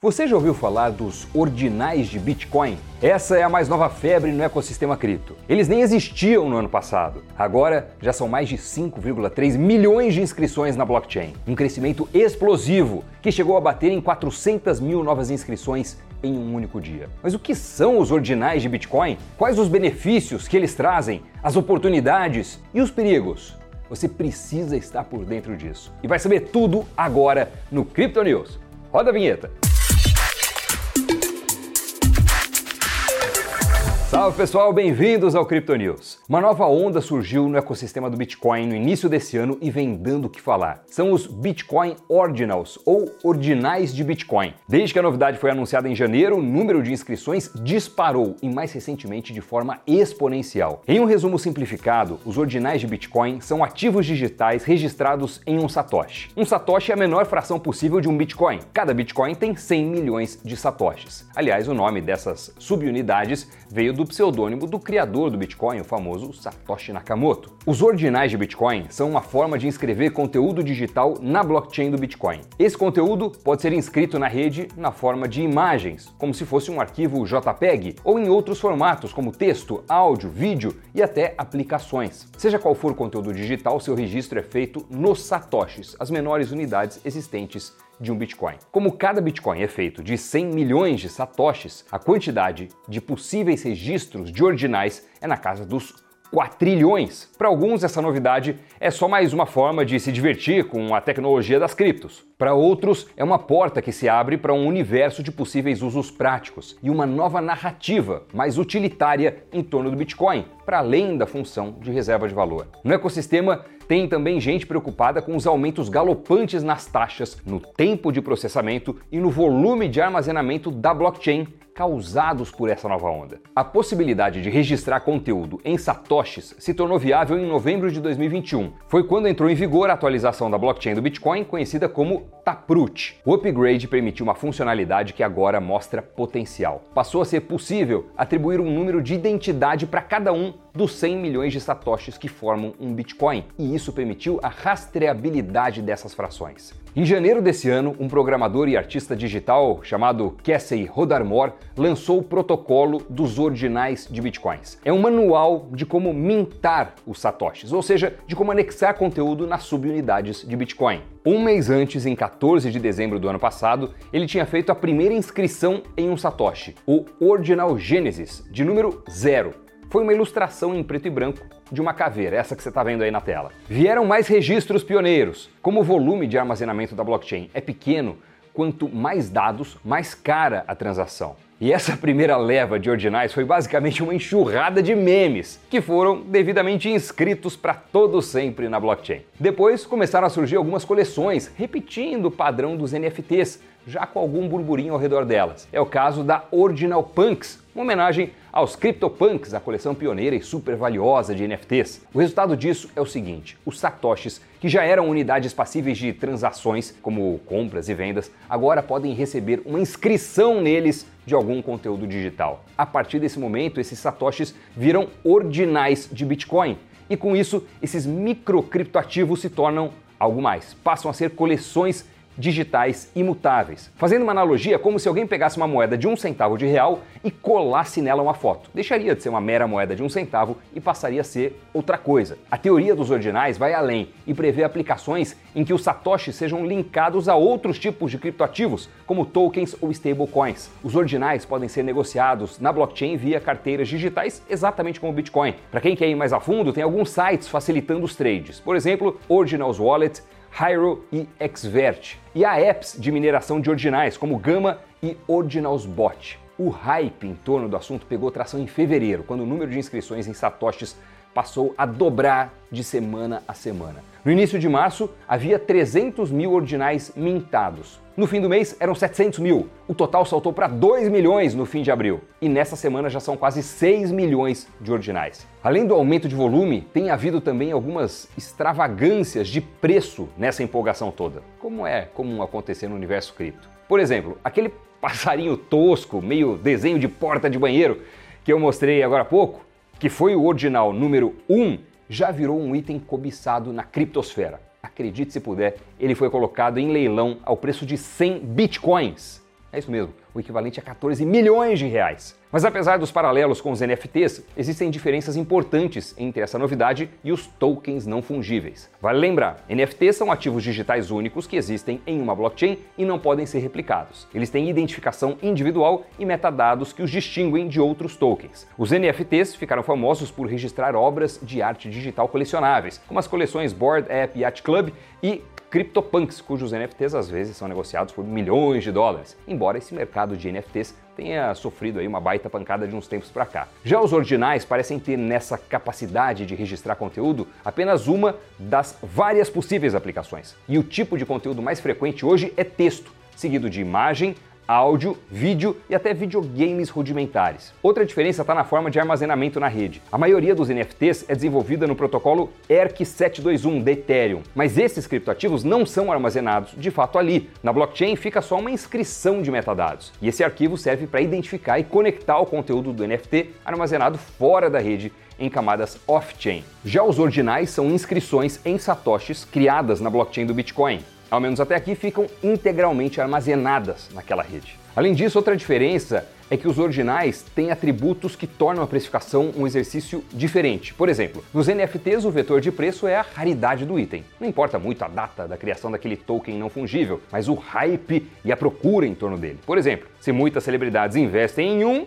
Você já ouviu falar dos ordinais de Bitcoin? Essa é a mais nova febre no ecossistema cripto. Eles nem existiam no ano passado. Agora já são mais de 5,3 milhões de inscrições na blockchain. Um crescimento explosivo que chegou a bater em 400 mil novas inscrições em um único dia. Mas o que são os ordinais de Bitcoin? Quais os benefícios que eles trazem? As oportunidades e os perigos? Você precisa estar por dentro disso. E vai saber tudo agora no Crypto News. Roda a vinheta! Salve pessoal, bem-vindos ao Crypto News. Uma nova onda surgiu no ecossistema do Bitcoin no início desse ano e vem dando o que falar. São os Bitcoin Ordinals, ou Ordinais de Bitcoin. Desde que a novidade foi anunciada em janeiro, o número de inscrições disparou e mais recentemente de forma exponencial. Em um resumo simplificado, os Ordinais de Bitcoin são ativos digitais registrados em um Satoshi. Um Satoshi é a menor fração possível de um Bitcoin. Cada Bitcoin tem 100 milhões de Satoshis. Aliás, o nome dessas subunidades veio do pseudônimo do criador do Bitcoin, o famoso Satoshi Nakamoto. Os ordinais de Bitcoin são uma forma de inscrever conteúdo digital na blockchain do Bitcoin. Esse conteúdo pode ser inscrito na rede na forma de imagens, como se fosse um arquivo JPEG, ou em outros formatos, como texto, áudio, vídeo e até aplicações. Seja qual for o conteúdo digital, seu registro é feito nos satoshis, as menores unidades existentes de um Bitcoin. Como cada Bitcoin é feito de 100 milhões de satoshis, a quantidade de possíveis registros de ordinais é na casa dos quatrilhões. Para alguns, essa novidade é só mais uma forma de se divertir com a tecnologia das criptos. Para outros, é uma porta que se abre para um universo de possíveis usos práticos e uma nova narrativa mais utilitária em torno do Bitcoin, para além da função de reserva de valor. No ecossistema, tem também gente preocupada com os aumentos galopantes nas taxas, no tempo de processamento e no volume de armazenamento da blockchain causados por essa nova onda. A possibilidade de registrar conteúdo em satoshis se tornou viável em novembro de 2021. Foi quando entrou em vigor a atualização da blockchain do Bitcoin, conhecida como Taproot. O upgrade permitiu uma funcionalidade que agora mostra potencial. Passou a ser possível atribuir um número de identidade para cada um dos 100 milhões de satoshis que formam um Bitcoin, e isso permitiu a rastreabilidade dessas frações. Em janeiro desse ano, um programador e artista digital chamado Casey Rodarmor lançou o protocolo dos ordinais de bitcoins. É um manual de como mintar os satoshis, ou seja, de como anexar conteúdo nas subunidades de Bitcoin. Um mês antes, em 14 de dezembro do ano passado, ele tinha feito a primeira inscrição em um satoshi, o Ordinal Genesis, de número zero. Foi uma ilustração em preto e branco de uma caveira, essa que você está vendo aí na tela. Vieram mais registros pioneiros. Como o volume de armazenamento da blockchain é pequeno, quanto mais dados, mais cara a transação. E essa primeira leva de ordinais foi basicamente uma enxurrada de memes que foram devidamente inscritos para todo sempre na blockchain. Depois começaram a surgir algumas coleções repetindo o padrão dos NFTs, já com algum burburinho ao redor delas. É o caso da Ordinal Punks, uma homenagem aos CryptoPunks, a coleção pioneira e super valiosa de NFTs. O resultado disso é o seguinte: os satoshis, que já eram unidades passíveis de transações, como compras e vendas, agora podem receber uma inscrição neles de algum conteúdo digital. A partir desse momento, esses satoshis viram ordinais de Bitcoin. E com isso, esses microcriptoativos se tornam algo mais. Passam a ser coleções digitais imutáveis. Fazendo uma analogia, como se alguém pegasse uma moeda de um centavo de real e colasse nela uma foto. Deixaria de ser uma mera moeda de um centavo e passaria a ser outra coisa. A teoria dos ordinais vai além e prevê aplicações em que os satoshis sejam linkados a outros tipos de criptoativos, como tokens ou stablecoins. Os ordinais podem ser negociados na blockchain via carteiras digitais, exatamente como o Bitcoin. Para quem quer ir mais a fundo, tem alguns sites facilitando os trades. Por exemplo, Ordinals Wallet, Hyro e Xvert. E há apps de mineração de ordinais, como Gama e Ordinals Bot. O hype em torno do assunto pegou tração em fevereiro, quando o número de inscrições em satoshis passou a dobrar de semana a semana. No início de março, havia 300 mil ordinais mintados. No fim do mês, eram 700 mil. O total saltou para 2 milhões no fim de abril. E nessa semana já são quase 6 milhões de ordinais. Além do aumento de volume, tem havido também algumas extravagâncias de preço nessa empolgação toda, como é comum acontecer no universo cripto. Por exemplo, aquele passarinho tosco, meio desenho de porta de banheiro, que eu mostrei agora há pouco, que foi o ordinal número 1, já virou um item cobiçado na criptosfera. Acredite se puder, ele foi colocado em leilão ao preço de 100 bitcoins. É isso mesmo, o equivalente a 14 milhões de reais. Mas apesar dos paralelos com os NFTs, existem diferenças importantes entre essa novidade e os tokens não fungíveis. Vale lembrar, NFTs são ativos digitais únicos que existem em uma blockchain e não podem ser replicados. Eles têm identificação individual e metadados que os distinguem de outros tokens. Os NFTs ficaram famosos por registrar obras de arte digital colecionáveis, como as coleções Board App Yacht Club e CryptoPunks, cujos NFTs às vezes são negociados por milhões de dólares, embora esse mercado de NFTs tenha sofrido aí uma baita pancada de uns tempos para cá. Já os ordinais parecem ter nessa capacidade de registrar conteúdo apenas uma das várias possíveis aplicações. E o tipo de conteúdo mais frequente hoje é texto, seguido de imagem, áudio, vídeo e até videogames rudimentares. Outra diferença está na forma de armazenamento na rede. A maioria dos NFTs é desenvolvida no protocolo ERC721 da Ethereum, mas esses criptoativos não são armazenados de fato ali. Na blockchain fica só uma inscrição de metadados, e esse arquivo serve para identificar e conectar o conteúdo do NFT armazenado fora da rede em camadas off-chain. Já os ordinais são inscrições em satoshis criadas na blockchain do Bitcoin ao menos até aqui, ficam integralmente armazenadas naquela rede. Além disso, outra diferença é que os ordinais têm atributos que tornam a precificação um exercício diferente. Por exemplo, nos NFTs o vetor de preço é a raridade do item. Não importa muito a data da criação daquele token não fungível, mas o hype e a procura em torno dele. Por exemplo, se muitas celebridades investem em um,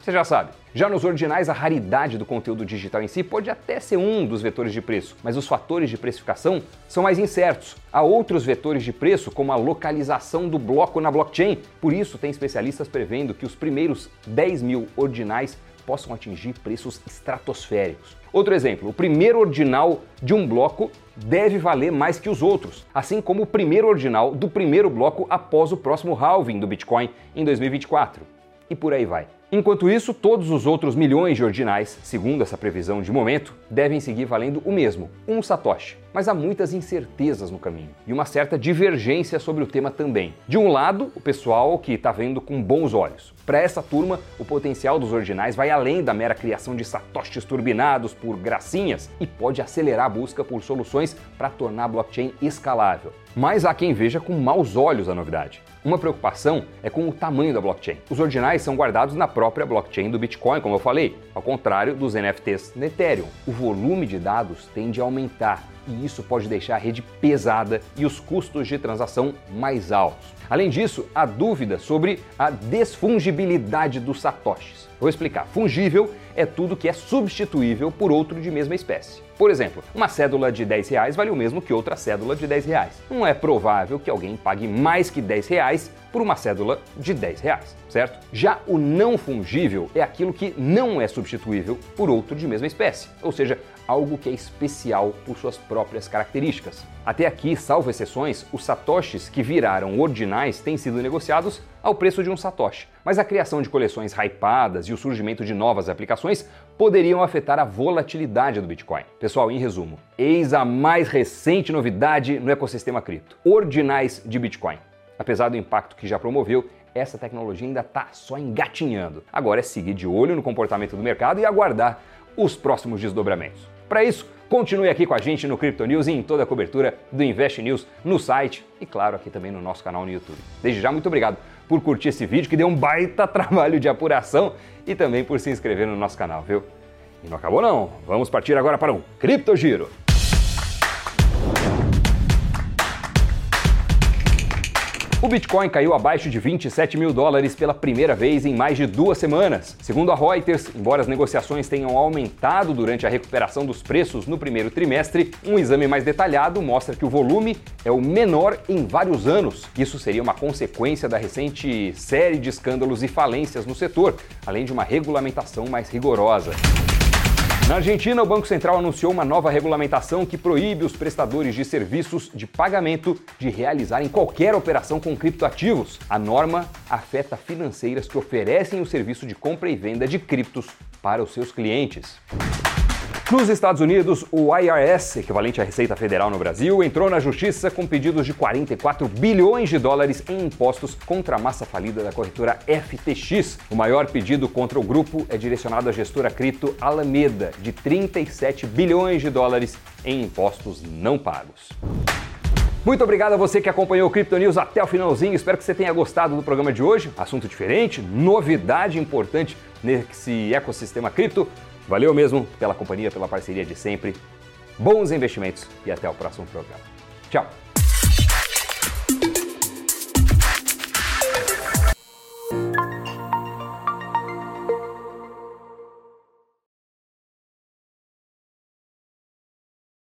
você já sabe. Já nos ordinais, a raridade do conteúdo digital em si pode até ser um dos vetores de preço, mas os fatores de precificação são mais incertos. Há outros vetores de preço, como a localização do bloco na blockchain. Por isso, tem especialistas prevendo que os primeiros 10 mil ordinais possam atingir preços estratosféricos. Outro exemplo, o primeiro ordinal de um bloco deve valer mais que os outros, assim como o primeiro ordinal do primeiro bloco após o próximo halving do Bitcoin em 2024. E por aí vai. Enquanto isso, todos os outros milhões de ordinais, segundo essa previsão de momento, devem seguir valendo o mesmo, um satoshi. Mas há muitas incertezas no caminho e uma certa divergência sobre o tema também. De um lado, o pessoal que está vendo com bons olhos. Para essa turma, o potencial dos ordinais vai além da mera criação de satoshis turbinados por gracinhas e pode acelerar a busca por soluções para tornar a blockchain escalável. Mas há quem veja com maus olhos a novidade. Uma preocupação é com o tamanho da blockchain. Os ordinais são guardados na própria blockchain do Bitcoin, como eu falei, ao contrário dos NFTs no Ethereum. O volume de dados tende a aumentar e isso pode deixar a rede pesada e os custos de transação mais altos. Além disso, há dúvida sobre a desfungibilidade dos satoshis. Vou explicar. Fungível é tudo que é substituível por outro de mesma espécie. Por exemplo, uma cédula de 10 reais vale o mesmo que outra cédula de 10 reais. Não é provável que alguém pague mais que 10 reais por uma cédula de 10 reais, certo? Já o não fungível é aquilo que não é substituível por outro de mesma espécie, ou seja, algo que é especial por suas próprias características. Até aqui, salvo exceções, os satoshis que viraram ordinais têm sido negociados ao preço de um satoshi. Mas a criação de coleções hypadas e o surgimento de novas aplicações poderiam afetar a volatilidade do Bitcoin. Pessoal, em resumo, eis a mais recente novidade no ecossistema cripto: ordinais de Bitcoin. Apesar do impacto que já promoveu, essa tecnologia ainda está só engatinhando. Agora é seguir de olho no comportamento do mercado e aguardar os próximos desdobramentos. Para isso, continue aqui com a gente no Crypto News e em toda a cobertura do Invest News no site e, claro, aqui também no nosso canal no YouTube. Desde já, muito obrigado por curtir esse vídeo que deu um baita trabalho de apuração e também por se inscrever no nosso canal, viu? E não acabou não, vamos partir agora para um Cripto Giro. O Bitcoin caiu abaixo de 27 mil dólares pela primeira vez em mais de duas semanas. Segundo a Reuters, embora as negociações tenham aumentado durante a recuperação dos preços no primeiro trimestre, um exame mais detalhado mostra que o volume é o menor em vários anos. Isso seria uma consequência da recente série de escândalos e falências no setor, além de uma regulamentação mais rigorosa. Na Argentina, o Banco Central anunciou uma nova regulamentação que proíbe os prestadores de serviços de pagamento de realizarem qualquer operação com criptoativos. A norma afeta financeiras que oferecem o serviço de compra e venda de criptos para os seus clientes. Nos Estados Unidos, o IRS, equivalente à Receita Federal no Brasil, entrou na justiça com pedidos de 44 bilhões de dólares em impostos contra a massa falida da corretora FTX. O maior pedido contra o grupo é direcionado à gestora cripto Alameda, de 37 bilhões de dólares em impostos não pagos. Muito obrigado a você que acompanhou o Crypto News até o finalzinho. Espero que você tenha gostado do programa de hoje. Assunto diferente, novidade importante nesse ecossistema cripto. Valeu mesmo pela companhia, pela parceria de sempre. Bons investimentos e até o próximo programa. Tchau!